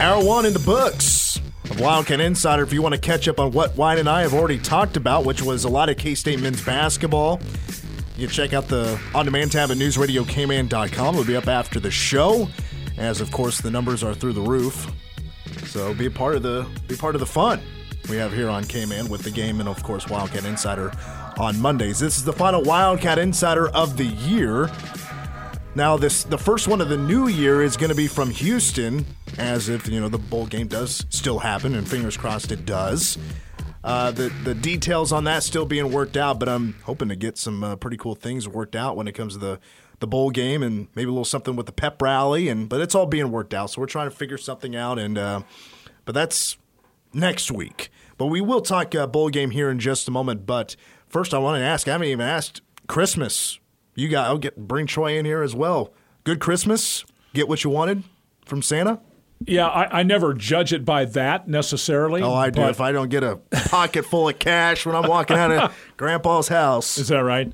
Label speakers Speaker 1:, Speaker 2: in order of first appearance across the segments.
Speaker 1: Hour one in the books of Wildcat Insider. If you want to catch up on what Wyatt and I have already talked about, which was a lot of K State men's basketball, you can check out the on demand tab at newsradiokman.com. It'll be up after the show, as of course the numbers are through the roof. So be a part of the be part of the fun we have here on K-Man with the game and of course Wildcat Insider on Mondays. This is the final Wildcat Insider of the year. Now, this the first one of the new year is going to be from Houston, as if you know the bowl game does still happen, and fingers crossed it does. Uh, the the details on that still being worked out, but I'm hoping to get some uh, pretty cool things worked out when it comes to the the bowl game, and maybe a little something with the pep rally, and but it's all being worked out. So we're trying to figure something out, and uh, but that's next week. But we will talk uh, bowl game here in just a moment. But first, I want to ask. I haven't even asked Christmas you got I'll get bring Troy in here as well. Good Christmas. Get what you wanted from Santa.
Speaker 2: Yeah, I, I never judge it by that necessarily.
Speaker 1: Oh, I do. If I don't get a pocket full of cash when I'm walking out of Grandpa's house,
Speaker 2: is that right?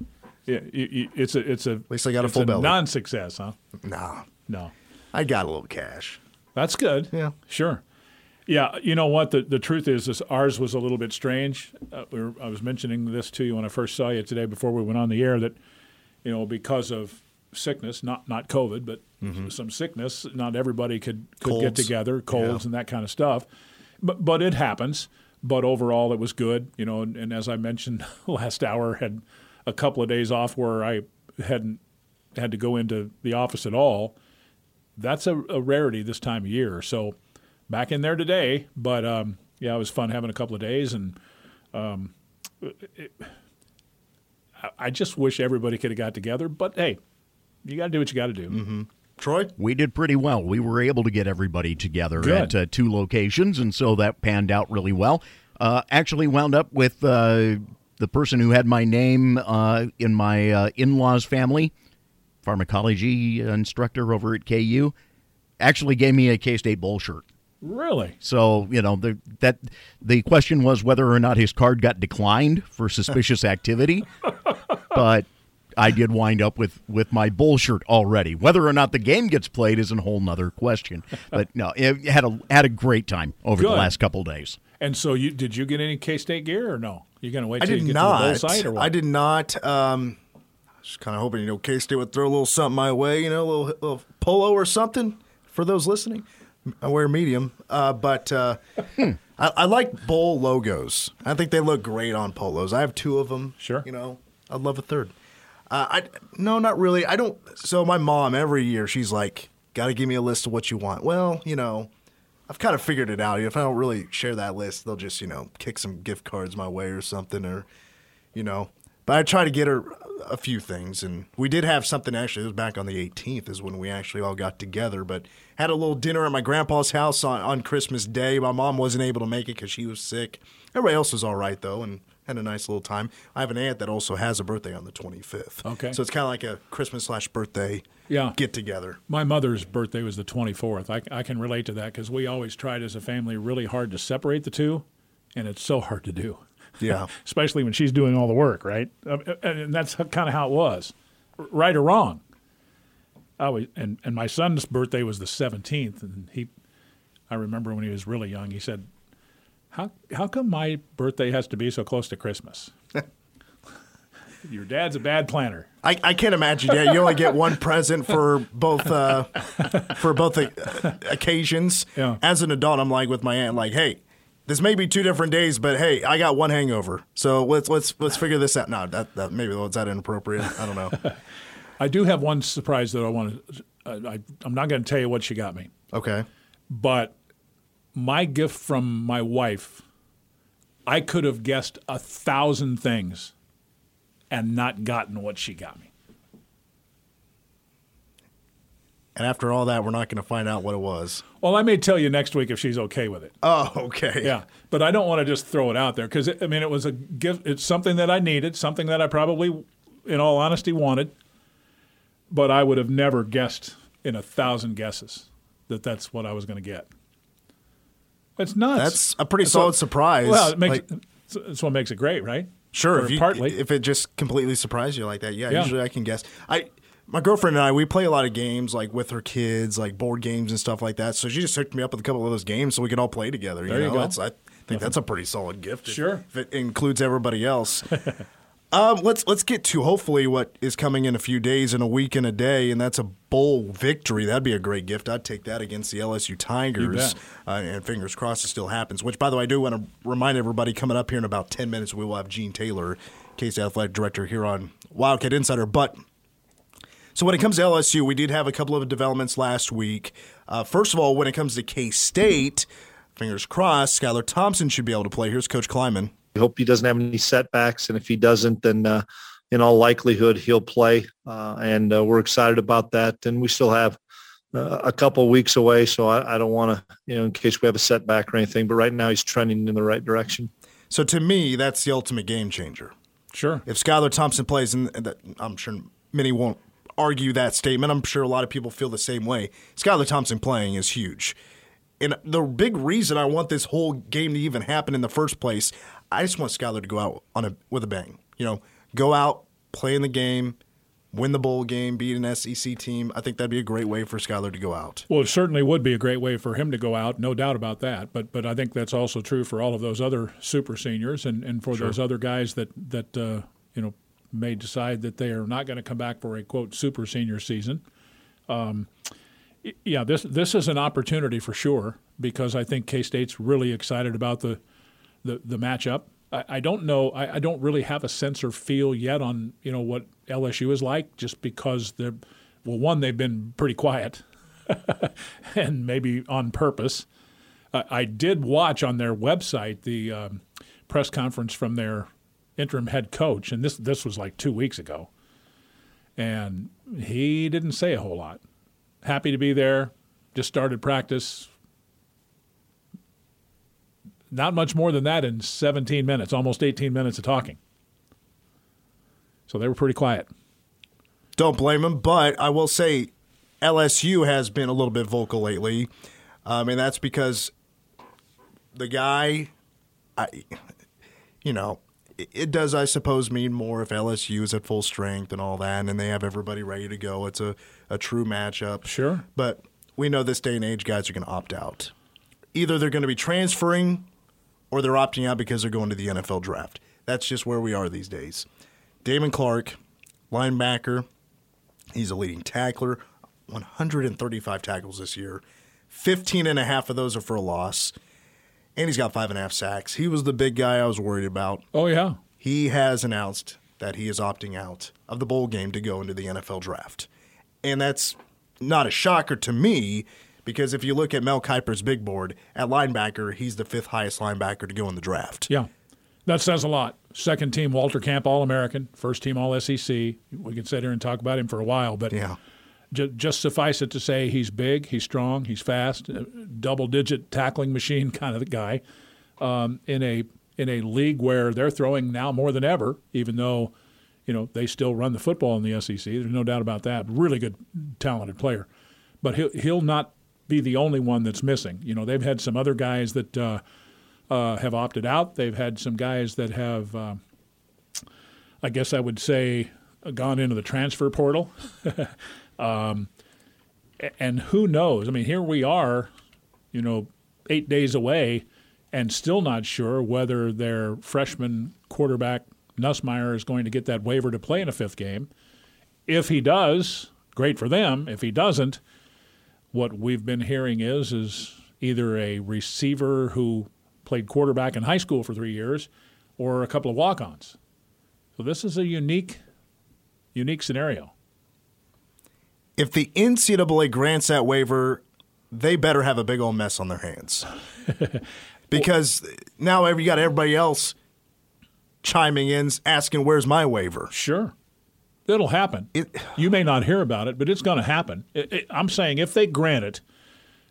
Speaker 2: Yeah, it's a it's a
Speaker 1: at least I got a full belly.
Speaker 2: Non-success, huh?
Speaker 1: Nah,
Speaker 2: no.
Speaker 1: I got a little cash.
Speaker 2: That's good.
Speaker 1: Yeah,
Speaker 2: sure. Yeah, you know what? The the truth is, is ours was a little bit strange. Uh, we were, I was mentioning this to you when I first saw you today before we went on the air that you know, because of sickness, not not COVID, but mm-hmm. some sickness, not everybody could, could get together, colds yeah. and that kind of stuff. But but it happens. But overall, it was good. You know, and, and as I mentioned last hour, had a couple of days off where I hadn't had to go into the office at all. That's a, a rarity this time of year. So back in there today. But um, yeah, it was fun having a couple of days and. Um, it, I just wish everybody could have got together. But hey, you got to do what you got to do.
Speaker 1: Mm-hmm. Troy?
Speaker 3: We did pretty well. We were able to get everybody together Good. at uh, two locations, and so that panned out really well. Uh, actually, wound up with uh, the person who had my name uh, in my uh, in law's family, pharmacology instructor over at KU, actually gave me a K State Bowl shirt.
Speaker 2: Really?
Speaker 3: So you know the, that the question was whether or not his card got declined for suspicious activity, but I did wind up with with my bull shirt already. Whether or not the game gets played is a whole nother question. But no, it had a had a great time over Good. the last couple days.
Speaker 2: And so, you did you get any K State gear or no? You're gonna wait?
Speaker 1: I
Speaker 2: did
Speaker 1: you get
Speaker 2: not.
Speaker 1: To the bowl site or what? I did not. Um, I was kind of hoping you know K State would throw a little something my way. You know, a little, little polo or something for those listening. I wear medium, uh, but uh, hmm. I, I, like bowl logos. I think they look great on polos. I have two of them.
Speaker 2: Sure.
Speaker 1: You know, I'd love a third. Uh, I no, not really. I don't. So my mom every year she's like, "Got to give me a list of what you want." Well, you know, I've kind of figured it out. If I don't really share that list, they'll just you know kick some gift cards my way or something, or you know. But I try to get her a few things, and we did have something actually. It was back on the 18th, is when we actually all got together. But had a little dinner at my grandpa's house on, on Christmas Day. My mom wasn't able to make it because she was sick. Everybody else was all right though, and had a nice little time. I have an aunt that also has a birthday on the 25th.
Speaker 2: Okay,
Speaker 1: so it's kind of like a Christmas slash birthday
Speaker 2: yeah.
Speaker 1: get together.
Speaker 2: My mother's birthday was the 24th. I, I can relate to that because we always tried as a family really hard to separate the two, and it's so hard to do.
Speaker 1: Yeah.
Speaker 2: Especially when she's doing all the work, right? Um, and that's kind of how it was, right or wrong. Oh, and and my son's birthday was the 17th, and he, I remember when he was really young, he said, "How how come my birthday has to be so close to Christmas?" Your dad's a bad planner.
Speaker 1: I, I can't imagine. Yeah, you only get one present for both uh, for both uh, occasions.
Speaker 2: Yeah.
Speaker 1: As an adult, I'm like with my aunt, like, hey, this may be two different days, but hey, I got one hangover, so let's let's let's figure this out. No, that, that maybe was that inappropriate. I don't know.
Speaker 2: I do have one surprise that I want to. Uh, I, I'm not going to tell you what she got me.
Speaker 1: Okay.
Speaker 2: But my gift from my wife, I could have guessed a thousand things, and not gotten what she got me.
Speaker 1: And after all that, we're not going to find out what it was.
Speaker 2: Well, I may tell you next week if she's okay with it.
Speaker 1: Oh, okay.
Speaker 2: Yeah, but I don't want to just throw it out there because I mean it was a gift. It's something that I needed, something that I probably, in all honesty, wanted. But I would have never guessed in a thousand guesses that that's what I was going to get. It's nuts.
Speaker 1: That's a pretty that's solid what, surprise.
Speaker 2: Well, it makes like, that's what makes it great, right?
Speaker 1: Sure,
Speaker 2: or
Speaker 1: if you,
Speaker 2: partly
Speaker 1: if it just completely surprised you like that, yeah, yeah. Usually I can guess. I my girlfriend and I, we play a lot of games like with her kids, like board games and stuff like that. So she just hooked me up with a couple of those games so we can all play together. You
Speaker 2: there you
Speaker 1: know,
Speaker 2: go.
Speaker 1: That's, I think that's a pretty solid gift.
Speaker 2: Sure.
Speaker 1: if, if it includes everybody else. um, let's let's get to hopefully what is coming in a few days, in a week, and a day, and that's a bowl victory. That'd be a great gift. I'd take that against the LSU Tigers, uh, and fingers crossed it still happens. Which, by the way, I do want to remind everybody coming up here in about ten minutes, we will have Gene Taylor, K State Athletic Director here on Wildcat Insider, but. So when it comes to LSU, we did have a couple of developments last week. Uh, first of all, when it comes to K State, fingers crossed, Skylar Thompson should be able to play. Here's Coach Klieman.
Speaker 4: I hope he doesn't have any setbacks, and if he doesn't, then uh, in all likelihood he'll play. Uh, and uh, we're excited about that. And we still have uh, a couple weeks away, so I, I don't want to, you know, in case we have a setback or anything. But right now he's trending in the right direction.
Speaker 1: So to me, that's the ultimate game changer.
Speaker 2: Sure.
Speaker 1: If Skylar Thompson plays, and I'm sure many won't argue that statement. I'm sure a lot of people feel the same way. Skylar Thompson playing is huge. And the big reason I want this whole game to even happen in the first place, I just want Skylar to go out on a with a bang. You know, go out, play in the game, win the bowl game, beat an SEC team. I think that'd be a great way for Skylar to go out.
Speaker 2: Well, it certainly would be a great way for him to go out, no doubt about that. But but I think that's also true for all of those other super seniors and, and for sure. those other guys that that uh, you know may decide that they are not going to come back for a quote super senior season. Um, yeah, this this is an opportunity for sure because I think K State's really excited about the the, the matchup. I, I don't know. I, I, don't really have a sense or feel yet on you know what LSU is like, just because they're well, one they've been pretty quiet, and maybe on purpose. I did watch on their website the um, press conference from their interim head coach, and this this was like two weeks ago, and he didn't say a whole lot. Happy to be there. Just started practice. Not much more than that in 17 minutes, almost 18 minutes of talking. So they were pretty quiet.
Speaker 1: Don't blame them, but I will say LSU has been a little bit vocal lately, um, and that's because the guy, I, you know, it does, I suppose, mean more if LSU is at full strength and all that, and they have everybody ready to go. It's a, a true matchup.
Speaker 2: Sure.
Speaker 1: But we know this day and age, guys are going to opt out. Either they're going to be transferring or they're opting out because they're going to the NFL draft. That's just where we are these days. Damone Clark, linebacker, he's a leading tackler, 135 tackles this year. 15 and a half of those are for a loss and he's got five and a half sacks. He was the big guy I was worried about.
Speaker 2: Oh yeah,
Speaker 1: he has announced that he is opting out of the bowl game to go into the NFL draft, and that's not a shocker to me because if you look at Mel Kiper's big board at linebacker, he's the fifth highest linebacker to go in the draft.
Speaker 2: Yeah, that says a lot. Second team Walter Camp All American, first team All SEC. We could sit here and talk about him for a while, but
Speaker 1: yeah
Speaker 2: just suffice it to say he's big, he's strong, he's fast, double digit tackling machine kind of guy. Um, in a in a league where they're throwing now more than ever, even though you know they still run the football in the SEC. There's no doubt about that. Really good, talented player, but he'll he'll not be the only one that's missing. You know they've had some other guys that uh, uh, have opted out. They've had some guys that have, uh, I guess I would say, gone into the transfer portal. Um, and who knows? I mean, here we are, you know, eight days away, and still not sure whether their freshman quarterback Nussmeier is going to get that waiver to play in a fifth game. If he does, great for them. If he doesn't, what we've been hearing is is either a receiver who played quarterback in high school for three years, or a couple of walk-ons. So this is a unique, unique scenario
Speaker 1: if the NCAA grants that waiver, they better have a big old mess on their hands. because now you got everybody else chiming in, asking, "Where's my waiver?"
Speaker 2: Sure, it'll happen. It, you may not hear about it, but it's going to happen. It, it, I'm saying if they grant it,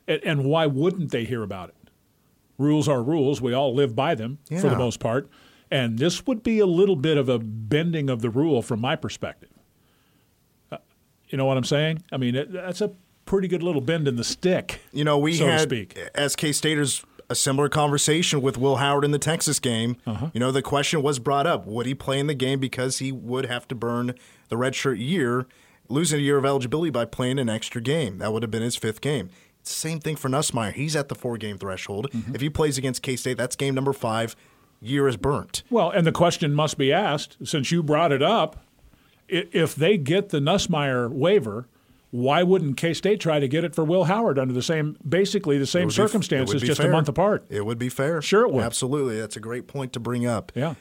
Speaker 2: and why wouldn't they hear about it? Rules are rules. We all live by them yeah. for the most part, and this would be a little bit of a bending of the rule from my perspective. Uh, you know what I'm saying? I mean, it, that's a pretty good little bend in the stick.
Speaker 1: You know, we
Speaker 2: so
Speaker 1: had as K Staters a similar conversation with Will Howard in the Texas game. Uh-huh. You know, the question was brought up: Would he play in the game because he would have to burn the redshirt year? losing a year of eligibility by playing an extra game. That would have been his fifth game. It's the same thing for Nussmeier. He's at the four game threshold. Mm-hmm. If he plays against K State, that's game number five. Year is burnt.
Speaker 2: Well, and the question must be asked since you brought it up if they get the Nussmeier waiver, why wouldn't K State try to get it for Will Howard under the same, basically the same circumstances, just
Speaker 1: fair.
Speaker 2: a month apart?
Speaker 1: It would be fair.
Speaker 2: Sure, it would.
Speaker 1: Absolutely, that's a great point to bring up.
Speaker 2: Yeah.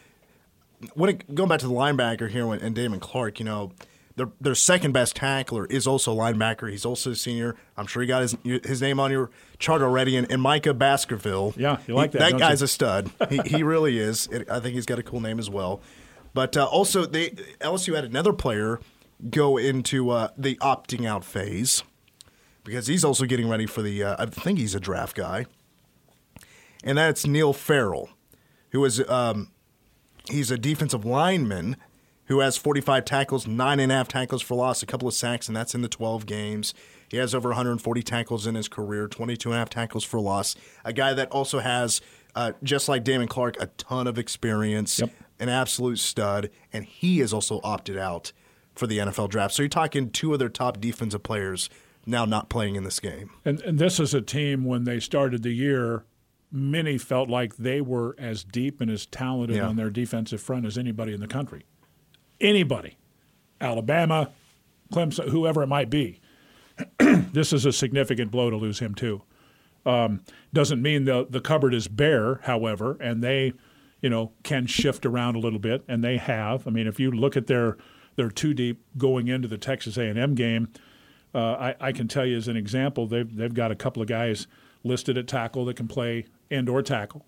Speaker 1: When it, going back to the linebacker here and Damone Clark, you know, their, their second best tackler is also a linebacker. He's also a senior. I'm sure you got his his name on your chart already. And, and Micah Baskerville.
Speaker 2: Yeah, you like that.
Speaker 1: That guy's
Speaker 2: you?
Speaker 1: a stud. he, he really is. It, I think he's got a cool name as well. But uh, also, they LSU had another player go into uh, the opting out phase because he's also getting ready for the. Uh, I think he's a draft guy, and that's Neil Farrell, who is um, he's a defensive lineman who has 45 tackles, nine and a half tackles for loss, a couple of sacks, and that's in the 12 games. He has over 140 tackles in his career, 22 and a half tackles for loss. A guy that also has, uh, just like Damone Clark, a ton of experience,
Speaker 2: yep.
Speaker 1: an absolute stud, and he is also opted out for the NFL draft. So you're talking two of their top defensive players now not playing in this game.
Speaker 2: And, and this is a team when they started the year many felt like they were as deep and as talented yeah. on their defensive front as anybody in the country anybody, Alabama, Clemson, whoever it might be. this is a significant blow to lose him too. Um, doesn't mean the the cupboard is bare, however, and they, you know, can shift around a little bit, and they have. I mean, if you look at their their two deep going into the Texas A&M game, uh, I, I can tell you as an example, they've they've got a couple of guys listed at tackle that can play and or tackle.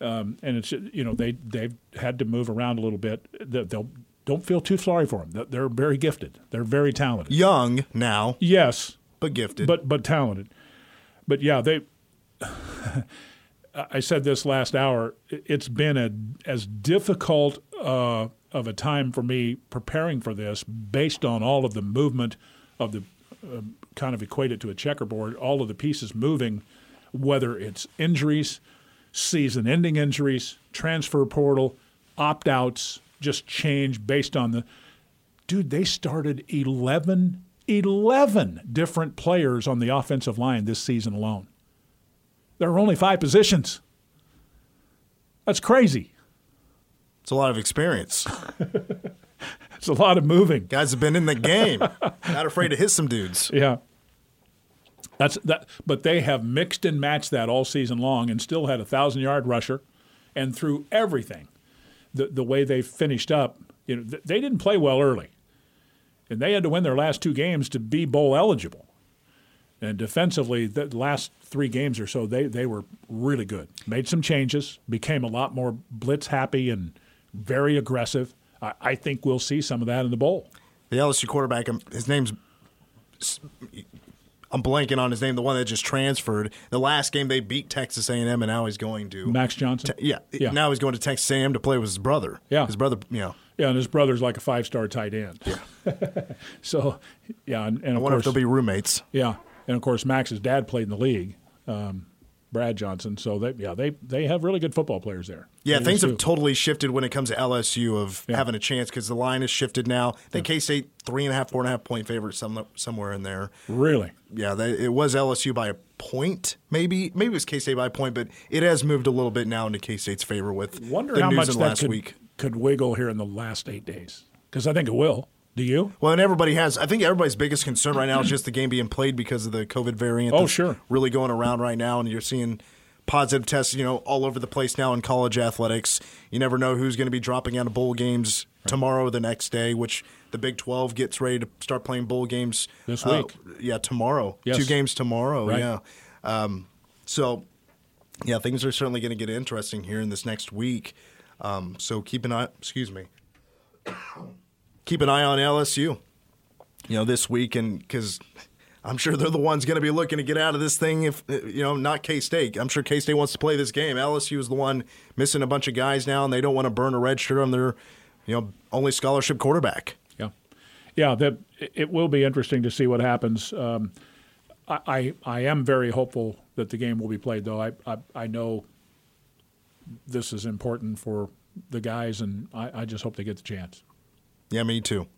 Speaker 2: Um, and it's you know they they've had to move around a little bit. They'll don't feel too sorry for them. They're very gifted. They're very talented.
Speaker 1: Young now,
Speaker 2: yes,
Speaker 1: but gifted,
Speaker 2: but but talented. But yeah, they. I said this last hour. It's been a as difficult uh, of a time for me preparing for this, based on all of the movement of the uh, kind of equate it to a checkerboard, all of the pieces moving, whether it's injuries season ending injuries, transfer portal, opt outs just change based on the. Dude, they started 11, 11 different players on the offensive line this season alone. There are only five positions. That's crazy.
Speaker 1: It's a lot of experience.
Speaker 2: it's a lot of moving.
Speaker 1: Guys have been in the game. Not afraid to hit some dudes.
Speaker 2: Yeah. That's that, but they have mixed and matched that all season long, and still had a thousand yard rusher, and through everything, the the way they finished up, you know, they didn't play well early, and they had to win their last two games to be bowl eligible. And defensively, the last three games or so, they they were really good. Made some changes, became a lot more blitz happy and very aggressive. I, I think we'll see some of that in the bowl.
Speaker 1: The LSU quarterback, um, his name's I'm blanking on his name, the one that just transferred. The last game they beat Texas A&M, and now he's going to
Speaker 2: Max Johnson.
Speaker 1: Te- yeah, yeah, now he's going to Texas A&M to play with his brother.
Speaker 2: Yeah,
Speaker 1: his brother. You know.
Speaker 2: Yeah, and his brother's like a five-star tight end.
Speaker 1: Yeah.
Speaker 2: so, yeah, and, and
Speaker 1: I wonder
Speaker 2: course,
Speaker 1: if they'll be roommates.
Speaker 2: Yeah, and of course Max's dad played in the league. Um, Brad Johnson. So they yeah they they have really good football players there.
Speaker 1: Yeah, they things have totally shifted when it comes to LSU of yeah. having a chance because the line has shifted now. They yeah. K State three and a half, four and a half point favorite some, somewhere in there.
Speaker 2: Really?
Speaker 1: Yeah, they, it was LSU by a point, maybe maybe it was K State by a point, but it has moved a little bit now into K State's favor with
Speaker 2: Wonder
Speaker 1: the
Speaker 2: how
Speaker 1: news
Speaker 2: much
Speaker 1: in
Speaker 2: that
Speaker 1: last
Speaker 2: could,
Speaker 1: week.
Speaker 2: Could wiggle here in the last eight days because I think it will. Do you?
Speaker 1: Well, and everybody has. I think everybody's biggest concern right now is just the game being played because of the COVID variant.
Speaker 2: Oh, sure.
Speaker 1: Really going around right now, and you're seeing positive tests, you know, all over the place now in college athletics. You never know who's going to be dropping out of bowl games right. tomorrow or the next day, which the Big 12 gets ready to start playing bowl games
Speaker 2: this week.
Speaker 1: Uh, yeah, tomorrow.
Speaker 2: Yes.
Speaker 1: Two games tomorrow.
Speaker 2: Right.
Speaker 1: Yeah. Um, so, yeah, things are certainly going to get interesting here in this next week. Um, so keep an eye. Excuse me. Keep an eye on LSU. You know, this week, and because I'm sure they're the ones going to be looking to get out of this thing. If you know, not K State. I'm sure K State wants to play this game. LSU is the one missing a bunch of guys now, and they don't want to burn a red shirt on their, you know, only scholarship quarterback.
Speaker 2: Yeah, yeah. That it will be interesting to see what happens. Um, I, I, I am very hopeful that the game will be played, though. I I, I know this is important for the guys, and I, I just hope they get the chance.
Speaker 1: Yeah, me too.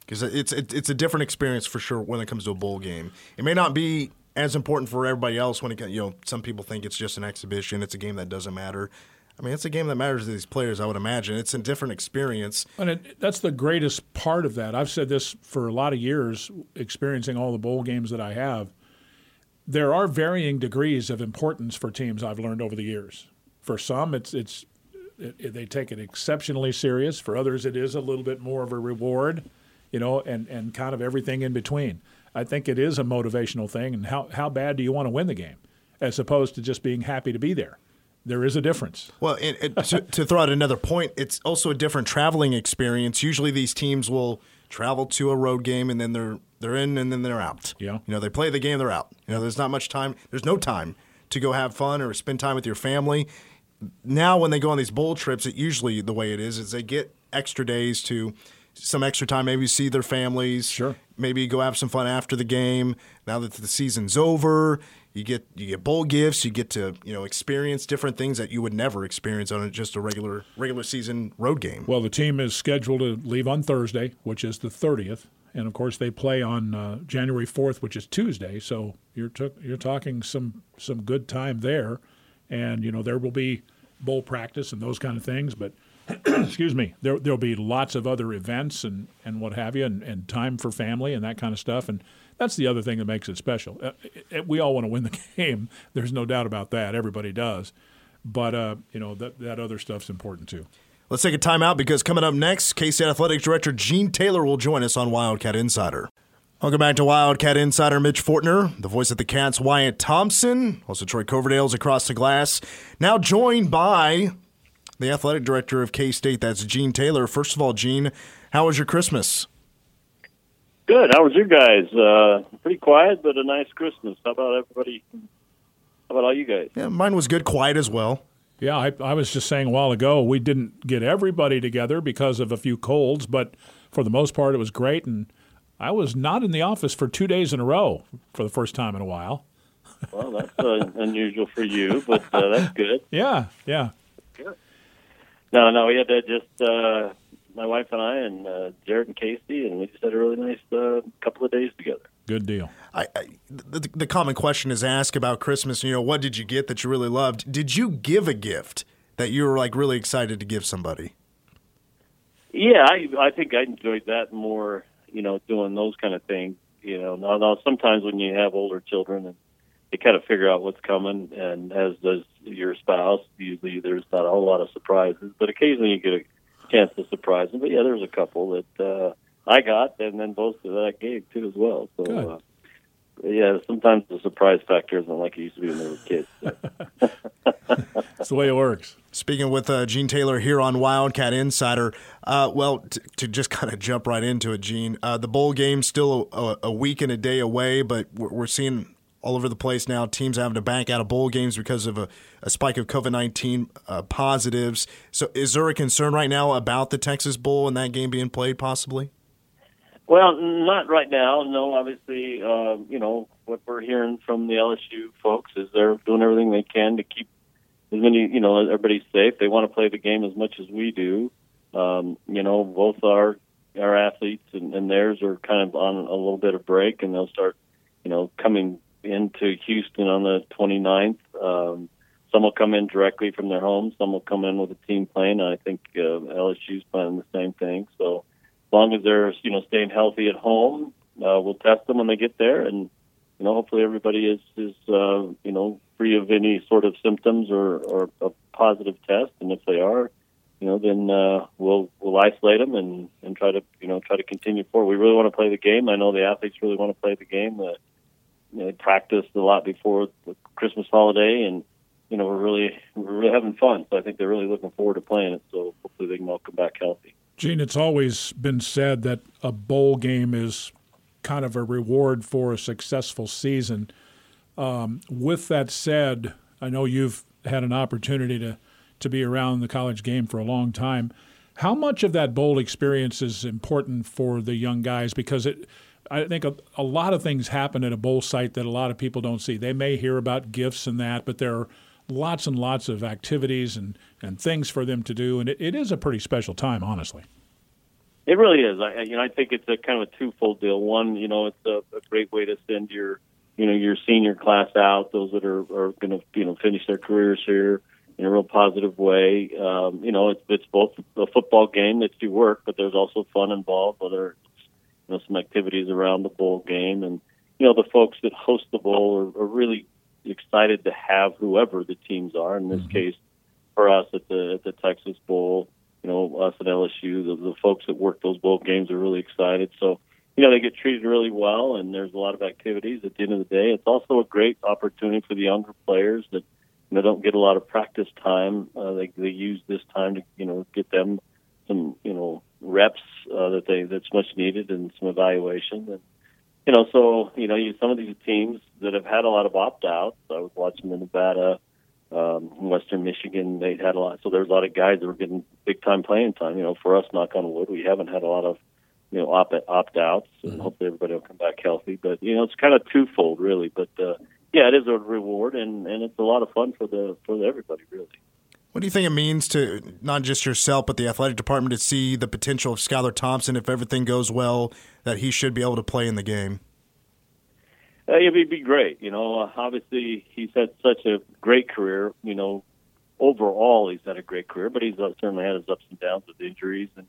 Speaker 1: because it's it's a different experience for sure when it comes to a bowl game. It may not be as important for everybody else when it you know some people think it's just an exhibition. It's a game that doesn't matter. I mean, it's a game that matters to these players. I would imagine it's a different experience.
Speaker 2: And it, that's the greatest part of that. I've said this for a lot of years, experiencing all the bowl games that I have. There are varying degrees of importance for teams. I've learned over the years. For some, it's it's it, it, they take it exceptionally serious. For others, it is a little bit more of a reward, you know, and and kind of everything in between. I think it is a motivational thing. And how how bad do you want to win the game, as opposed to just being happy to be there? there is a difference.
Speaker 1: Well, it, it, to, to, throw out another point, it's also a different traveling experience. Usually, these teams will travel to a road game and then they're they're in and then they're out.
Speaker 2: Yeah,
Speaker 1: you know, they play the game, they're out. You know, there's not much time. There's no time to go have fun or spend time with your family. Now, when they go on these bowl trips, it usually the way it is is they get extra days to some extra time, maybe see their families.
Speaker 2: Sure.
Speaker 1: Maybe go have some fun after the game. Now that the season's over, you get you get bowl gifts. You get to you know experience different things that you would never experience on just a regular regular season road game.
Speaker 2: Well, the team is scheduled to leave on Thursday, which is the thirtieth, and of course they play on uh, January fourth, which is Tuesday. So you're t- you're talking some some good time there, and you know there will be bowl practice and those kind of things, but. excuse me, there, there'll be lots of other events and, and what have you, and, and time for family and that kind of stuff. And that's the other thing that makes it special. Uh, it, we all want to win the game. There's no doubt about that. Everybody does. But, uh, you know, that, that other stuff's important too.
Speaker 1: Let's take a timeout because coming up next, K-State Athletics Director Gene Taylor will join us on Wildcat Insider. Welcome back to Wildcat Insider Mitch Fortner, the voice of the Cats Wyatt Thompson, also Troy Coverdale's across the glass. Now joined by the athletic director of K State, that's Gene Taylor. First of all, Gene, how was your Christmas?
Speaker 5: Good. How was your guys? Uh, pretty quiet, but a nice Christmas. How about everybody? How about all you guys?
Speaker 1: Yeah, mine was good, quiet as well.
Speaker 2: Yeah, I, I was just saying a while ago we didn't get everybody together because of a few colds, but for the most part it was great. And I was not in the office for two days in a row for the first time in a while.
Speaker 5: Well, that's uh, unusual for you, but uh, that's good.
Speaker 2: Yeah, yeah.
Speaker 5: Good. No, no, we had to just uh, my wife and I and uh, Jared and Casey, and we just had a really nice uh, couple of days together.
Speaker 2: Good deal.
Speaker 1: I, I the, the, common question is asked about Christmas. You know, what did you get that you really loved? Did you give a gift that you were like really excited to give somebody?
Speaker 5: Yeah, I I think I enjoyed that more. You know, doing those kind of things. You know, now, now sometimes when you have older children and they kind of figure out what's coming, and as does your spouse. Usually, there's not a whole lot of surprises, but occasionally you get a chance to surprise them. But yeah, there's a couple that uh, I got, and then both of that I gave too as well. So. Uh, yeah, sometimes the surprise factor isn't like it used to be when they were kids. So.
Speaker 2: That's the way it works.
Speaker 1: Speaking with uh, Gene Taylor here on Wildcat Insider, uh, well, t- to just kind of jump right into it, Gene, uh, the bowl game's still a, a, week and a day away, but we're, we're seeing all over the place now. Teams having to bank out of bowl games because of a, a spike of COVID 19 uh, positives. So, is there a concern right now about the Texas Bowl and that game being played possibly?
Speaker 5: Well, not right now. No, obviously, uh, you know, what we're hearing from the LSU folks is they're doing everything they can to keep as many, you know, everybody safe. They want to play the game as much as we do. Um, you know, both our our athletes and, and theirs are kind of on a little bit of break, and they'll start, you know, coming into Houston on the 29th. Um, some will come in directly from their homes. Some will come in with a team plane. I think uh, LSU's planning the same thing. So long as they're you know staying healthy at home, uh, we'll test them when they get there, and you know hopefully everybody is is uh, you know free of any sort of symptoms or or a positive test. And if they are, you know, then uh, we'll we'll isolate them and and try to you know try to continue forward. We really want to play the game. I know the athletes really want to play the game. Uh, you know, practiced a lot before the Christmas holiday, and you know we're really we're really having fun. So I think they're really looking forward to playing it. So hopefully they can all come back healthy.
Speaker 2: Gene, it's always been said that a bowl game is kind of a reward for a successful season. Um, with that said, I know you've had an opportunity to to be around the college game for a long time. How much of that bowl experience is important for the young guys? Because it I think a, a, lot of things happen at a bowl site that a lot of people don't see. They may hear about gifts and that, but there are lots and lots of activities and, and things for them to do, and it, it is a pretty special time, honestly.
Speaker 5: It really is. I, you know, I think it's a kind of a twofold deal. One, you know, it's a, a great way to send your, you know, your senior class out, those that are, are going to, you know, finish their careers here in a real positive way. Um, you know, it's, it's both a football game that you work, but there's also fun involved, whether it's, you know, some activities around the bowl game. And, you know, the folks that host the bowl are, are really excited to have whoever the teams are. In this mm-hmm. case, for us at the, at the Texas Bowl, you know, us at LSU, the, the folks that work those bowl games are really excited. So, you know, they get treated really well, and there's a lot of activities. At the end of the day, it's also a great opportunity for the younger players that you know don't get a lot of practice time. Uh, they they use this time to you know get them some you know reps uh, that they that's much needed and some evaluation. And you know, so you know, you, some of these teams that have had a lot of opt outs. I was watching the Nevada um, Western Michigan, they had a lot. So there's a lot of guys that were getting big time playing time. You know, for us, knock on wood, we haven't had a lot of you know opt opt outs, and mm-hmm. hopefully everybody will come back healthy. But you know, it's kind of twofold, really. But uh, yeah, it is a reward, and and it's a lot of fun for the for everybody, really.
Speaker 1: What do you think it means to not just yourself, but the athletic department to see the potential of Skylar Thompson if everything goes well, that he should be able to play in the game?
Speaker 5: Uh, it'd be great. You know, uh, obviously he's had such a great career. You know, overall he's had a great career, but he's uh, certainly had his ups and downs with injuries, and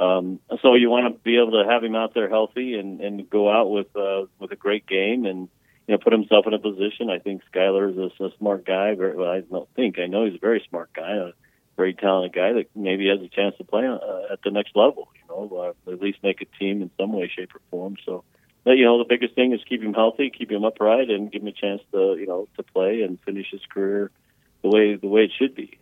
Speaker 5: um, so you want to be able to have him out there healthy and and go out with uh, with a great game and you know put himself in a position. I think Skylar is a, a smart guy. Very, well, I don't think I know he's a very smart guy, a very talented guy that maybe has a chance to play uh, at the next level. You know, uh, at least make a team in some way, shape, or form. So but, you know, the biggest thing is keep him healthy, keep him upright, and give him a chance to, you know, to play and finish his career the way the way it should be.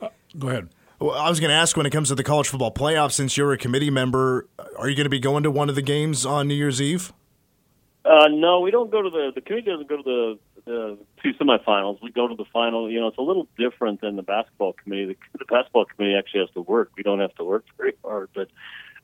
Speaker 2: Uh, go ahead.
Speaker 1: Well, I was going to ask when it comes to the college football playoff, since you're a committee member, are you going to be going to one of the games on New Year's Eve?
Speaker 5: Uh, no, we don't go to the the committee doesn't go to the the two semifinals. We go to the final. You know, it's a little different than the basketball committee. The, the basketball committee actually has to work. We don't have to work very hard, but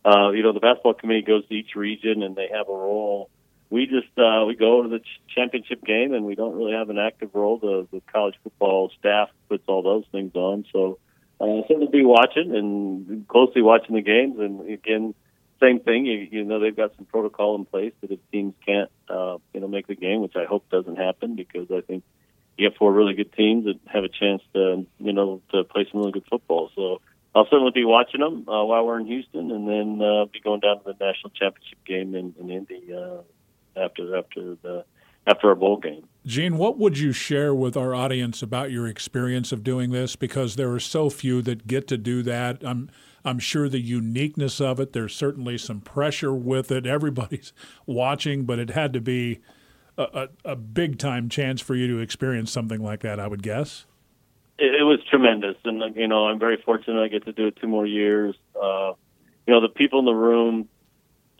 Speaker 5: uh, you know, the basketball committee goes to each region and they have a role. We just uh, we go to the ch- championship game and we don't really have an active role. The, the college football staff puts all those things on. So uh, certainly be watching and closely watching the games. And again, same thing. You, you know, they've got some protocol in place that if teams can't, uh, you know, make the game, which I hope doesn't happen because I think you have four really good teams that have a chance to, you know, to play some really good football. So I'll certainly be watching them uh, while we're in Houston, and then uh, be going down to the national championship game in, in Indy uh, after after the after our bowl game.
Speaker 2: Gene, what would you share with our audience about your experience of doing this? Because there are so few that get to do that. I'm I'm sure the uniqueness of it. There's certainly some pressure with it. Everybody's watching, but it had to be a, a, a big time chance for you to experience something like that. I would guess
Speaker 5: it, it was tremendous, and you know I'm very fortunate I get to do it two more years. Uh, you know the people in the room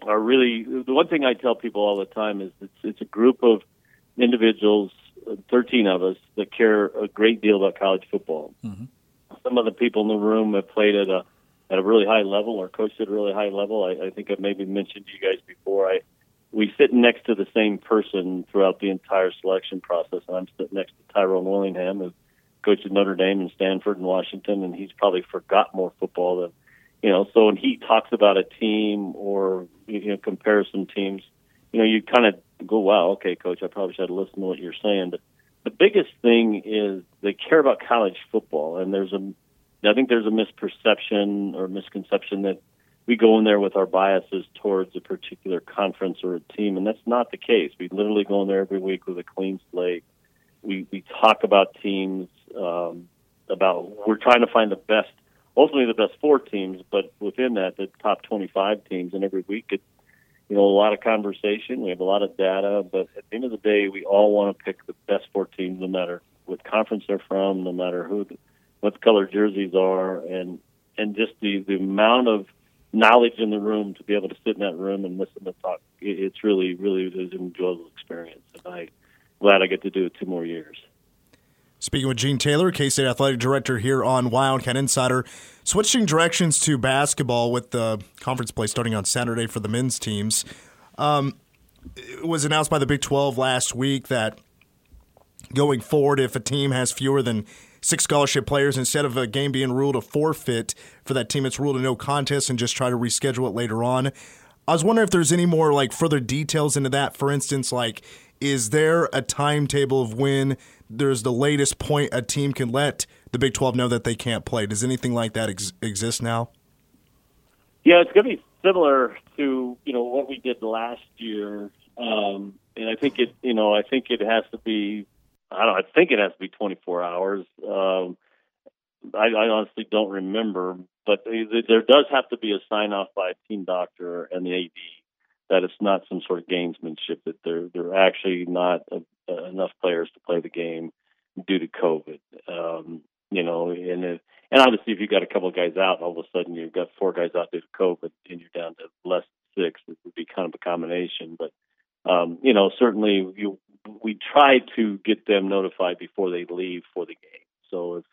Speaker 5: are really the one thing I tell people all the time is it's it's a group of individuals, uh, 13 of us that care a great deal about college football. Mm-hmm. Some of the people in the room have played at a at a really high level or coached at a really high level. I, I think I've maybe mentioned to you guys before. I we sit next to the same person throughout the entire selection process. And I'm sitting next to Tyrone Willingham, who coached at Notre Dame and Stanford and Washington, and he's probably forgot more football than you know. So when he talks about a team or you know comparison teams, you know, you kind of go, "Wow, okay, coach, I probably should listen to what you're saying." But the biggest thing is they care about college football, and there's a, I think there's a misperception or misconception that we go in there with our biases towards a particular conference or a team, and that's not the case. We literally go in there every week with a clean slate. We we talk about teams um, about we're trying to find the best, ultimately the best four teams, but within that, the top 25 teams. And every week, it's you know a lot of conversation. We have a lot of data, but at the end of the day, we all want to pick the best four teams, no matter what conference they're from, no matter who, the, what the color jerseys are, and and just the the amount of knowledge in the room to be able to sit in that room and listen to talk. It's really, really an enjoyable experience, and I'm glad I get to do it two more years.
Speaker 1: Speaking with Gene Taylor, K State Athletic Director here on Wildcat Insider. Switching directions to basketball with the conference play starting on Saturday for the men's teams. Um, it was announced by the Big 12 last week that going forward, if a team has fewer than six scholarship players instead of a game being ruled a forfeit for that team. It's ruled a no contest and just try to reschedule it later on. I was wondering if there's any more like further details into that. For instance, like is there a timetable of when there's the latest point a team can let the Big 12 know that they can't play? Does anything like that ex- exist now?
Speaker 5: Yeah, it's going to be similar to you know what we did last year, um, and I think it you know I think it has to be I don't I think it has to be 24 hours. Um, I, I honestly don't remember, but there does have to be a sign off by a team doctor and the AD that it's not some sort of gamesmanship that there are actually not a, uh, enough players to play the game due to COVID. Um, you know, and it, and obviously if you got a couple of guys out, all of a sudden you've got four guys out due to COVID, and you're down to less than six. It would be kind of a combination, but um, you know, certainly you we try to get them notified before they leave for the game. So if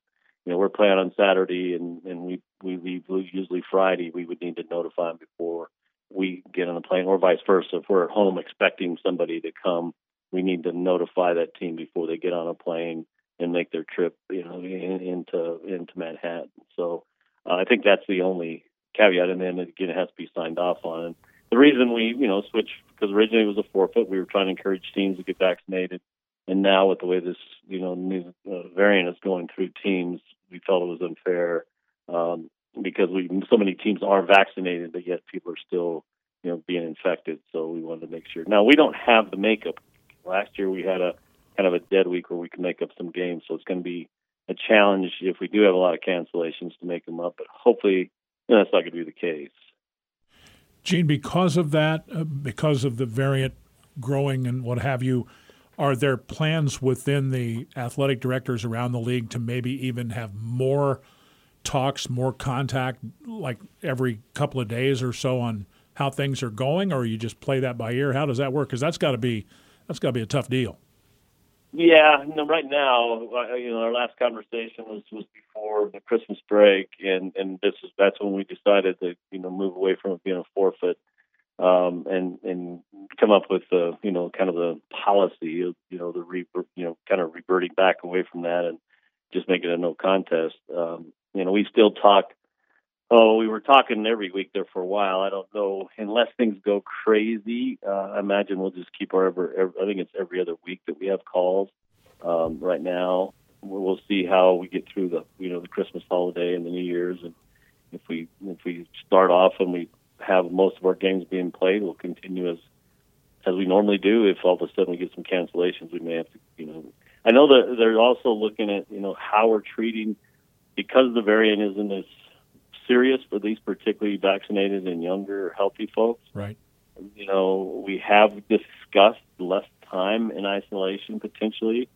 Speaker 5: you know we're playing on Saturday and and we we leave usually Friday, we would need to notify them before we get on the plane, or vice versa. If we're at home expecting somebody to come, we need to notify that team before they get on a plane and make their trip, you know, in, into into Manhattan. So uh, I think that's the only caveat, and then again, it has to be signed off on. The reason we, you know, switched because originally it was a forfeit. We were trying to encourage teams to get vaccinated, and now with the way this, you know, new uh, variant is going through teams, we felt it was unfair. Um, because we so many teams are vaccinated, but yet people are still you know being infected. So we wanted to make sure. Now we don't have the makeup. Last year we had a kind of a dead week where we can make up some games, so it's going to be a challenge if we do have a lot of cancellations to make them up. But hopefully, you know, that's not going to be the case.
Speaker 2: Gene, because of that, uh, because of the variant growing and what have you, are there plans within the athletic directors around the league to maybe even have more talks, more contact, like every couple of days or so on how things are going, or you just play that by ear? How does that work? Because that's got to be that's got to be a tough deal.
Speaker 5: Yeah, no, right now, uh, you know, our last conversation was was before the Christmas break, and and this is that's when we decided to you know move away from being a forfeit, um, and and come up with the you know kind of the policy of you know the re, you know kind of reverting back away from that and just make it a no contest. Um, you know, we still talk. Oh, we were talking every week there for a while. I don't know unless things go crazy. Uh, I imagine we'll just keep our every, every. I think it's every other week that we have calls. Um, right now, we'll see how we get through the you know the Christmas holiday and the New Year's, and if we if we start off and we have most of our games being played, we'll continue as as we normally do. If all of a sudden we get some cancellations, we may have to you know. I know that they're also looking at you know how we're treating because the variant isn't as serious for these particularly vaccinated and younger healthy folks.
Speaker 2: Right.
Speaker 5: You know, we have discussed less time in isolation potentially,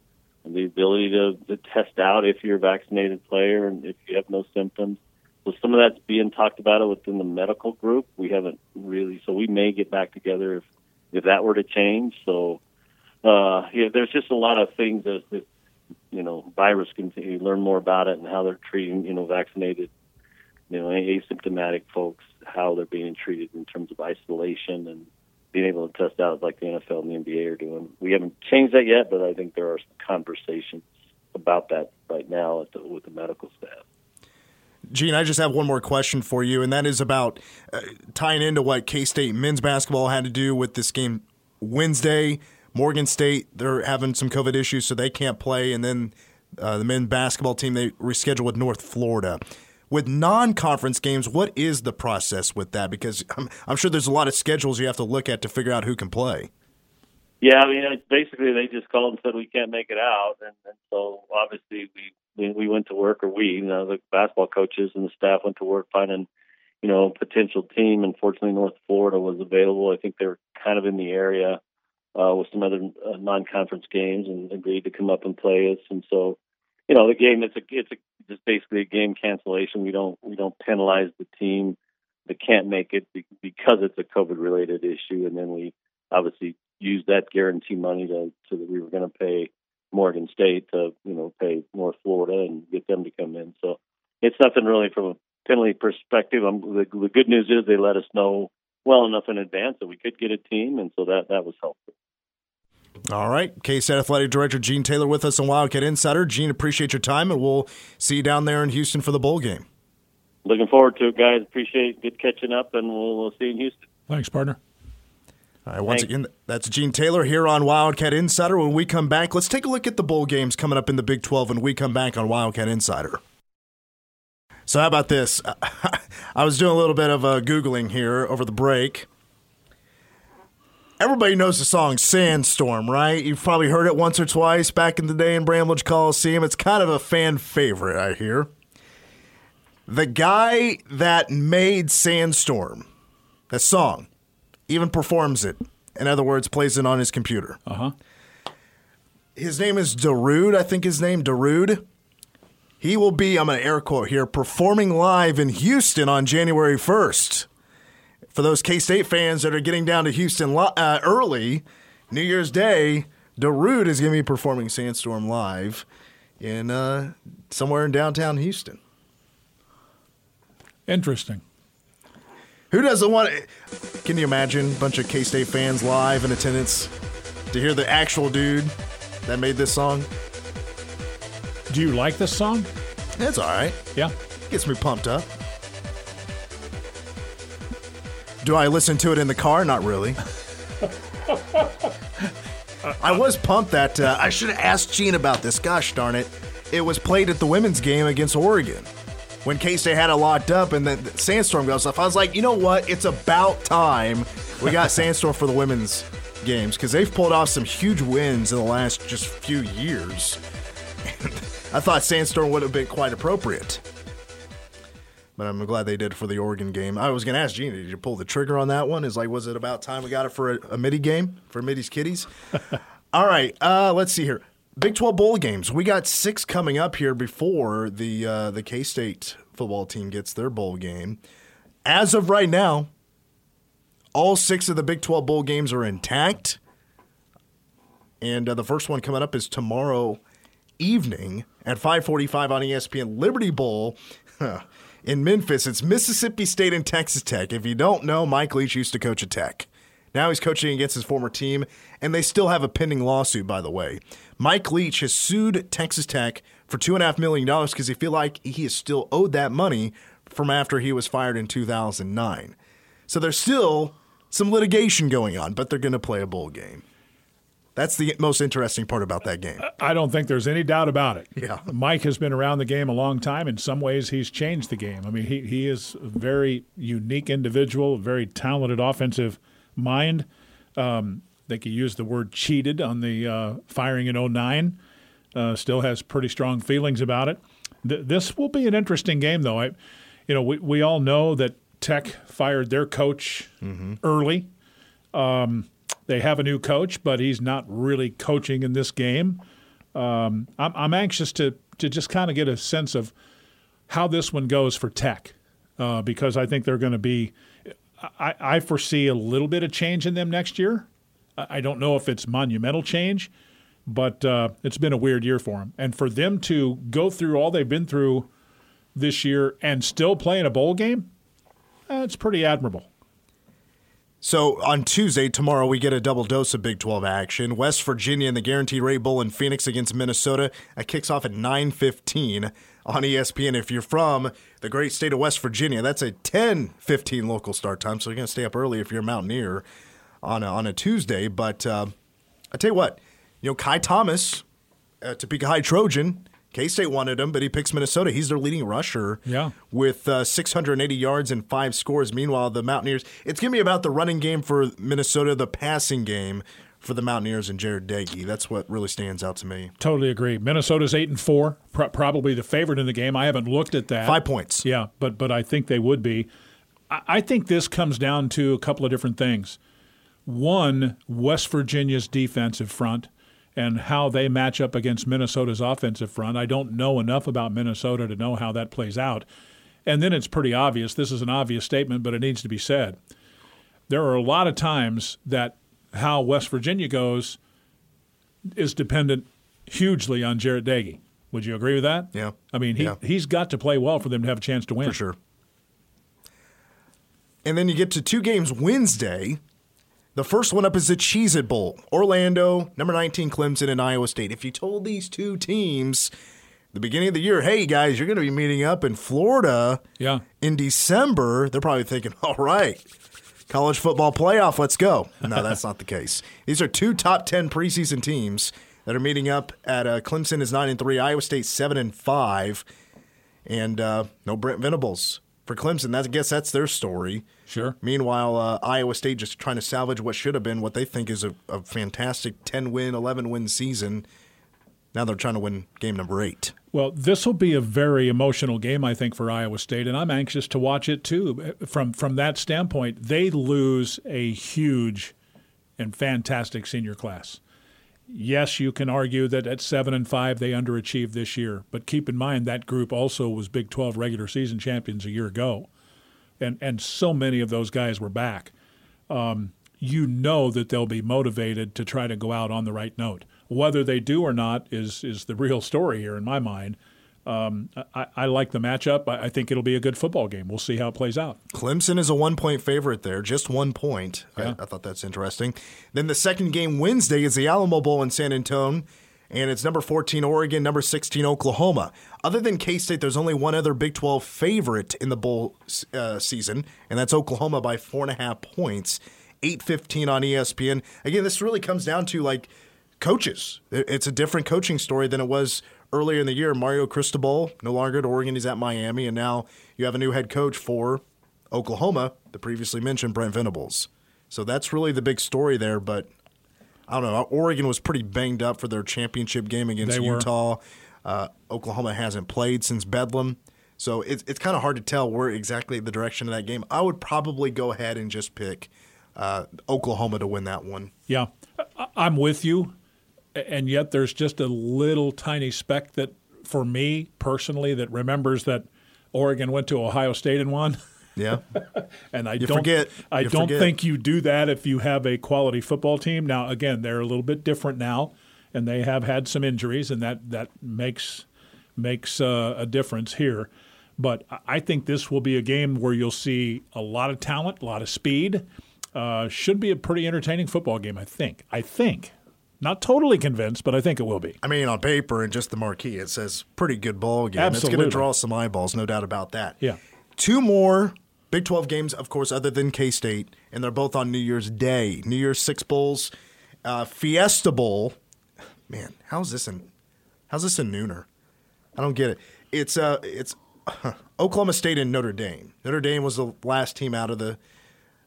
Speaker 5: and the ability to, to test out if you're a vaccinated player and if you have no symptoms. So some of that's being talked about within the medical group. We haven't really, so we may get back together if if that were to change. So uh, yeah, there's just a lot of things that, that you know virus continue learn more about it and how they're treating you know vaccinated you know asymptomatic folks how they're being treated in terms of isolation and being able to test out like the NFL and the NBA are doing. We haven't changed that yet, but I think there are some conversations about that right now the, with the medical staff.
Speaker 1: Gene, I just have one more question for you, and that is about uh, tying into what K State men's basketball had to do with this game Wednesday. Morgan State, they're having some COVID issues, so they can't play. And then uh, the men's basketball team, they reschedule with North Florida. With non conference games, what is the process with that? Because I'm, I'm sure there's a lot of schedules you have to look at to figure out who can play.
Speaker 5: Yeah, I mean, basically they just called and said we can't make it out, and, and so obviously we we went to work, or we, you know, the basketball coaches and the staff went to work finding, you know, a potential team. Unfortunately, North Florida was available. I think they were kind of in the area uh, with some other uh, non-conference games and agreed to come up and play us. And so, you know, the game it's a it's a, just basically a game cancellation. We don't we don't penalize the team that can't make it because it's a COVID-related issue, and then we obviously use that guarantee money to so that we were going to pay Morgan State to you know pay North Florida and get them to come in. So it's nothing really from a penalty perspective. I'm, the, the good news is they let us know well enough in advance that we could get a team, and so that that was helpful.
Speaker 1: All right. K-State Athletic Director Gene Taylor with us on Wildcat Insider. Gene, appreciate your time, and we'll see you down there in Houston for the bowl game.
Speaker 5: Looking forward to it, guys. Appreciate good catching up, and we'll, we'll see you in Houston.
Speaker 2: Thanks, partner.
Speaker 1: All right, once Thanks. again, that's Gene Taylor here on Wildcat Insider. When we come back, let's take a look at the bowl games coming up in the Big 12 when we come back on Wildcat Insider. So, how about this? I was doing a little bit of uh, Googling here over the break. Everybody knows the song Sandstorm, right? You've probably heard it once or twice back in the day in Bramlage Coliseum. It's kind of a fan favorite, I hear. The guy that made Sandstorm, the song, even performs it. In other words, plays it on his computer.
Speaker 2: Uh huh.
Speaker 1: His name is Darude, I think his name, is Darude. He will be, I'm going to air quote here, performing live in Houston on January 1st for those K State fans that are getting down to Houston uh, early, New Year's Day, Darude is going to be performing Sandstorm live in uh, somewhere in downtown Houston.
Speaker 2: Interesting.
Speaker 1: Who doesn't want to? Can you imagine a bunch of K State fans live in attendance to hear the actual dude that made this song?
Speaker 2: Do you like this song?
Speaker 1: It's all right.
Speaker 2: Yeah.
Speaker 1: Gets me pumped up. Do I listen to it in the car? Not really. I was pumped that uh, I should have asked Gene about this. Gosh darn it. It was played at the women's game against Oregon when K State had it locked up and then the Sandstorm goes off. I was like, you know what? It's about time we got Sandstorm for the women's games because they've pulled off some huge wins in the last just few years. I thought Sandstorm would have been quite appropriate but I'm glad they did for the Oregon game. I was going to ask Gene, did you pull the trigger on that one? Is like, was it about time we got it for a, a Mittie game for Mittie's Kitties? All right, uh, let's see here. Big 12 bowl games. We got six coming up here before the uh, the K State football team gets their bowl game. As of right now, all six of the Big 12 bowl games are intact. And uh, the first one coming up is tomorrow evening at 5:45 on ESPN Liberty Bowl. in Memphis. It's Mississippi State and Texas Tech. If you don't know, Mike Leach used to coach at Tech. Now he's coaching against his former team, and they still have a pending lawsuit, by the way. Mike Leach has sued Texas Tech for $2.5 million because he feel like he is still owed that money from after he was fired in 2009. So there's still some litigation going on, but they're going to play a bowl game. That's the most interesting part about that game.
Speaker 2: I don't think there's any doubt about it.
Speaker 1: Yeah.
Speaker 2: Mike has been around the game a long time. In some ways, he's changed the game. I mean, he, he is a very unique individual, a very talented offensive mind. Um, they could use the word cheated on the uh, firing in 09. Uh, still has pretty strong feelings about it. Th- this will be an interesting game, though. I, you know, we, we all know that Tech fired their coach mm-hmm. early. Um, they have a new coach, but he's not really coaching in this game. Um, I'm, I'm, anxious to to just kind of get a sense of how this one goes for Tech, uh, because I think they're going to be. I, I, foresee a little bit of change in them next year. I don't know if it's monumental change, but uh, it's been a weird year for them. And for them to go through all they've been through this year and still play in a bowl game, it's pretty admirable.
Speaker 1: So on Tuesday, tomorrow, we get a double dose of Big 12 action. West Virginia and the Guaranteed Rate Bowl in Phoenix against Minnesota. It kicks off at 9.15 on ESPN. If you're from the great state of West Virginia, that's a 10.15 local start time, so you're going to stay up early if you're a Mountaineer on a, on a Tuesday. But uh, I tell you what, you know, Kai Thomas, uh, Topeka High Trojan, K State wanted him, but he picks Minnesota. He's their leading rusher
Speaker 2: yeah.
Speaker 1: with uh, 680 yards and five scores. Meanwhile, the Mountaineers, it's going to be about the running game for Minnesota, the passing game for the Mountaineers and Jarret Doege. That's what really stands out to me.
Speaker 2: Totally agree. Minnesota's eight and four, pr- probably the favorite in the game. I haven't looked at that.
Speaker 1: Five points.
Speaker 2: Yeah, but but I think they would be. I, I think this comes down to a couple of different things. One, West Virginia's defensive front and how they match up against Minnesota's offensive front. I don't know enough about Minnesota to know how that plays out. And then it's pretty obvious. This is an obvious statement, but it needs to be said. There are a lot of times that how West Virginia goes is dependent hugely on Jarret Doege. Would you agree with that?
Speaker 1: Yeah.
Speaker 2: I mean, he,
Speaker 1: yeah.
Speaker 2: he's got to play well for them to have a chance to win.
Speaker 1: For sure. And then you get to two games Wednesday The first one up is the Cheez It Bowl. Orlando, number 19, Clemson, and Iowa State. If you told these two teams the beginning of the year, hey guys, you're going to be meeting up in Florida
Speaker 2: yeah.
Speaker 1: in December, they're probably thinking, all right, college football playoff, let's go. No, that's not the case. These are two top 10 preseason teams that are meeting up at uh, Clemson is 9 and 3, Iowa State 7 and 5, and uh, no Brent Venables for Clemson. That, I guess that's their story.
Speaker 2: Sure.
Speaker 1: Meanwhile, uh, Iowa State just trying to salvage what should have been what they think is a, a fantastic 10 win, 11 win season. Now they're trying to win game number eight.
Speaker 2: Well, this will be a very emotional game, I think, for Iowa State, and I'm anxious to watch it too. From from that standpoint, they lose a huge and fantastic senior class. Yes, you can argue that at seven and five they underachieved this year, but keep in mind that group also was Big 12 regular season champions a year ago and and so many of those guys were back. Um, you know that they'll be motivated to try to go out on the right note. Whether they do or not is is the real story here in my mind. Um, I, I, like the matchup. I, I, think it'll be a good football game. We'll see how it plays out.
Speaker 1: Clemson is a one point favorite there, just one point. Yeah. I, I, thought that's interesting. Then the second game Wednesday is the Alamo Bowl in San Antonio and it's number 14 Oregon, number 16 Oklahoma. Other than K State, there's only one other Big 12 favorite in the bowl uh, season, and that's Oklahoma by four and a half points. 8:15 on ESPN. Again, this really comes down to like coaches. It's a different coaching story than it was earlier in the year. Mario Cristobal no longer at Oregon; he's at Miami, and now you have a new head coach for Oklahoma, the previously mentioned Brent Venables. So that's really the big story there. But I don't know. Oregon was pretty banged up for their championship game against
Speaker 2: they
Speaker 1: Utah. Uh, Oklahoma hasn't played since Bedlam. So it's, it's kind of hard to tell where exactly the direction of that game. I would probably go ahead and just pick uh, Oklahoma to win that one.
Speaker 2: Yeah, I'm with you. And yet there's just a little tiny speck that, for me personally, that remembers that Oregon went to Ohio State and won.
Speaker 1: Yeah.
Speaker 2: and I
Speaker 1: you
Speaker 2: don't
Speaker 1: forget.
Speaker 2: I
Speaker 1: you
Speaker 2: don't
Speaker 1: forget.
Speaker 2: think you do that if you have a quality football team. Now again, they're a little bit different now and they have had some injuries and that that makes makes uh, a difference here. But I think this will be a game where you'll see a lot of talent, a lot of speed. Uh, should be a pretty entertaining football game, I think. I think. Not totally convinced, but I think it will be.
Speaker 1: I mean, on paper and just the marquee, it says pretty good ball game.
Speaker 2: Absolutely.
Speaker 1: It's going to draw some eyeballs, no doubt about that.
Speaker 2: Yeah.
Speaker 1: Two more Big 12 games, of course, other than K State, and they're both on New Year's Day. New Year's Six Bowls, uh, Fiesta Bowl. Man, how's this in? How's this in Nooner? I don't get it. It's uh, it's uh, Oklahoma State and Notre Dame. Notre Dame was the last team out of the,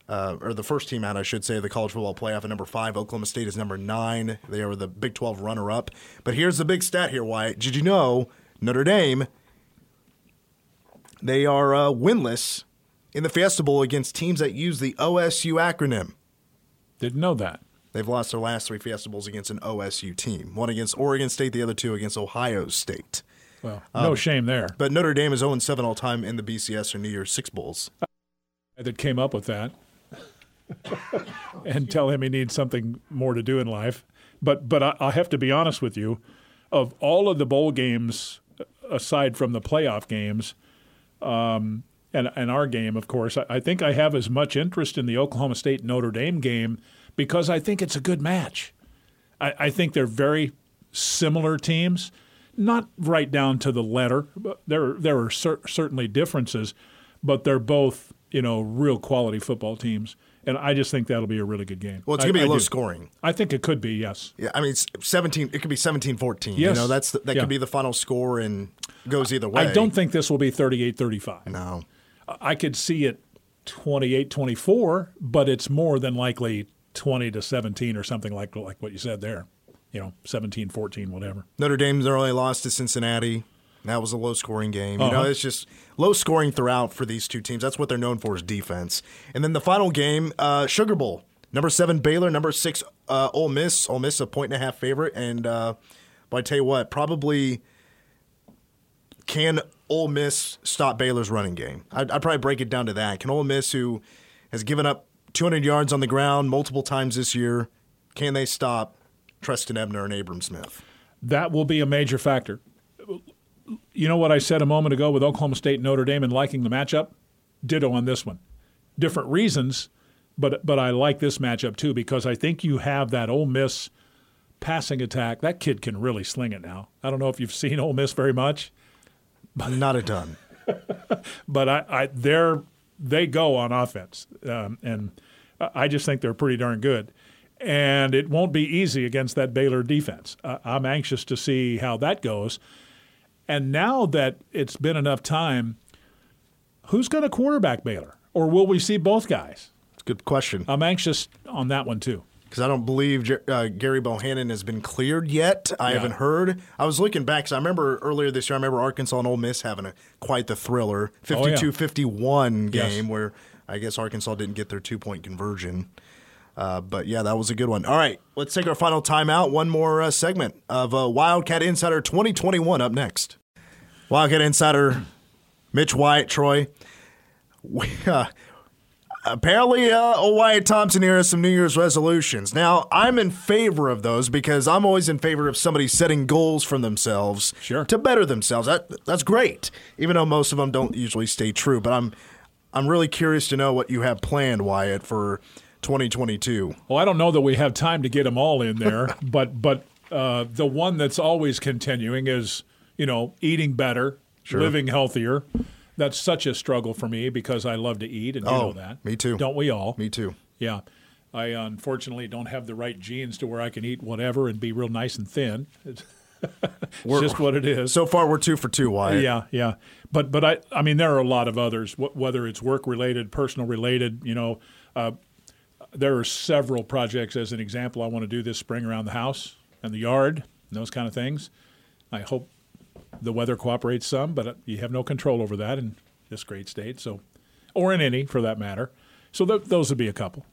Speaker 1: uh, or the first team out, I should say, the college football playoff at number five. Oklahoma State is number nine. They are the Big 12 runner up. But here's the big stat here, Wyatt. Did you know Notre Dame? They are uh, winless in the Fiesta Bowl against teams that use the OSU acronym.
Speaker 2: Didn't know that.
Speaker 1: They've lost their last three Fiesta Bowls against an OSU team. One against Oregon State, the other two against Ohio State.
Speaker 2: Well, no um, shame there.
Speaker 1: But Notre Dame is 0 7 all time in the BCS or New Year's Six Bowls.
Speaker 2: That came up with that. and tell him he needs something more to do in life. But but I, I have to be honest with you. Of all of the bowl games, aside from the playoff games, um, and, and our game, of course, I, I think I have as much interest in the Oklahoma State Notre Dame game because I think it's a good match. I, I think they're very similar teams, not right down to the letter. But there there are cer- certainly differences, but they're both you know real quality football teams. And I just think that'll be a really good game.
Speaker 1: Well, it's
Speaker 2: going
Speaker 1: to be
Speaker 2: I
Speaker 1: low
Speaker 2: do.
Speaker 1: scoring.
Speaker 2: I think it could be, yes.
Speaker 1: Yeah, I mean, it's 17. It could be 17-14.
Speaker 2: Yes.
Speaker 1: You know, that's the, that
Speaker 2: Yeah.
Speaker 1: could be the final score and goes either way.
Speaker 2: I don't think this will be 38-35.
Speaker 1: No.
Speaker 2: I could see it 28-24, but it's more than likely 20 to 17 or something like like what you said there. You know, 17, 14, whatever.
Speaker 1: Notre Dame's only loss to Cincinnati. That was a low scoring game. You know,
Speaker 2: Uh-huh.
Speaker 1: it's just low scoring throughout for these two teams. That's what they're known for is defense. And then the final game, uh, Sugar Bowl. Number seven Baylor, number six uh, Ole Miss. Ole Miss a point and a half favorite. And uh, but I tell you what, probably can Ole Miss stop Baylor's running game? I'd, I'd probably break it down to that. Can Ole Miss, who has given up 200 yards on the ground multiple times this year, can they stop Trestan Ebner and Abram Smith?
Speaker 2: That will be a major factor. You know what I said a moment ago with Oklahoma State and Notre Dame and liking the matchup? Ditto on this one. Different reasons, but but I like this matchup too because I think you have that Ole Miss passing attack. That kid can really sling it now. I don't know if you've seen Ole Miss very much.
Speaker 1: Not a ton.
Speaker 2: but I, I they're they go on offense, um, and I just think they're pretty darn good. And it won't be easy against that Baylor defense. Uh, I'm anxious to see how that goes. And now that it's been enough time, who's going to quarterback Baylor? Or will we see both guys?
Speaker 1: It's a good question.
Speaker 2: I'm anxious on that one, too
Speaker 1: because I don't believe uh, Gerry Bohanon has been cleared yet. I yeah. haven't heard. I was looking back because I remember earlier this year, I remember Arkansas and Ole Miss having a quite the thriller 52 51 game yes. where I guess Arkansas didn't get their two point conversion. Uh, but yeah, that was a good one. All right, let's take our final timeout. One more uh, segment of uh, Wildcat Insider 2021 up next. Wildcat Insider, Mitch Wyatt, Troy. We, uh, apparently uh, Wyatt Thompson here has some New Year's resolutions. Now, I'm in favor of those because I'm always in favor of somebody setting goals for themselves
Speaker 2: sure.
Speaker 1: to better themselves. That that's great, even though most of them don't usually stay true. But I'm I'm really curious to know what you have planned, Wyatt, for 2022.
Speaker 2: Well, I don't know that we have time to get them all in there, but but uh, the one that's always continuing is you know eating better, sure. living healthier that's such a struggle for me because I love to eat, and you
Speaker 1: oh,
Speaker 2: know that.
Speaker 1: Me too.
Speaker 2: Don't we all?
Speaker 1: Me too.
Speaker 2: Yeah. I unfortunately don't have the right genes to where I can eat whatever and be real nice and thin. It's, it's just what it is.
Speaker 1: So far, we're two for two. Wyatt.
Speaker 2: Yeah, yeah. But but I I mean there are a lot of others. Whether it's work related, personal related, you know, uh, there are several projects. As an example, I want to do this spring around the house and the yard and those kind of things. I hope the weather cooperates some, but uh, you have no control over that in this great state. So, or in any for that matter. So th- those would be a couple.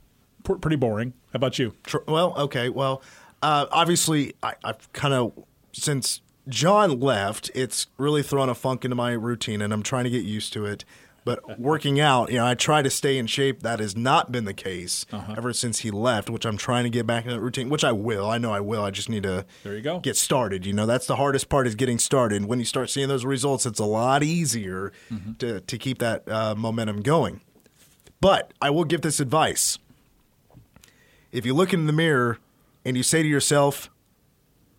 Speaker 2: P- pretty boring. How about you?
Speaker 1: Well, okay. Well, uh, obviously, I, I've kind of since John left, it's really thrown a funk into my routine, and I'm trying to get used to it. But working out, you know, I try to stay in shape. That has not been the case uh-huh. ever since he left, which I'm trying to get back in that routine, which I will. I know I will. I just need to
Speaker 2: there you go.
Speaker 1: get started. You know, that's the hardest part is getting started. When you start seeing those results, it's a lot easier mm-hmm. to, to keep that uh, momentum going. But I will give this advice. If you look in the mirror and you say to yourself,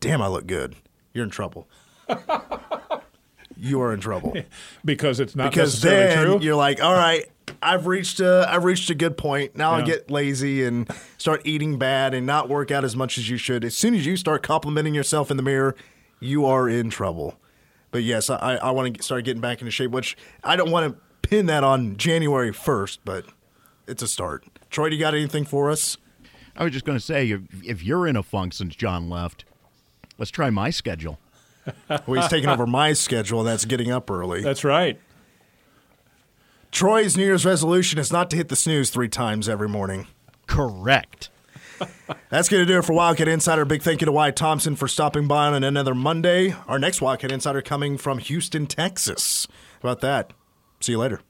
Speaker 1: damn, I look good, you're in trouble. you are in trouble
Speaker 2: because it's not
Speaker 1: because
Speaker 2: then
Speaker 1: true. You're like, all right, I've reached a I've reached a good point. Now yeah. I get lazy and start eating bad and not work out as much as you should. As soon as you start complimenting yourself in the mirror, you are in trouble. But yes, I, I want to start getting back into shape, which I don't want to pin that on January 1st, but it's a start. Troy, do you got anything for us?
Speaker 3: I was just going to say, if you're in a funk since John left, let's try my schedule.
Speaker 1: well, he's taking over my schedule, and that's getting up early.
Speaker 2: That's right.
Speaker 1: Troy's New Year's resolution is not to hit the snooze three times every morning.
Speaker 3: Correct.
Speaker 1: That's going to do it for Wildcat Insider. Big thank you to Wyatt Thompson for stopping by on another Monday. Our next Wildcat Insider coming from Houston, Texas. How about that? See you later.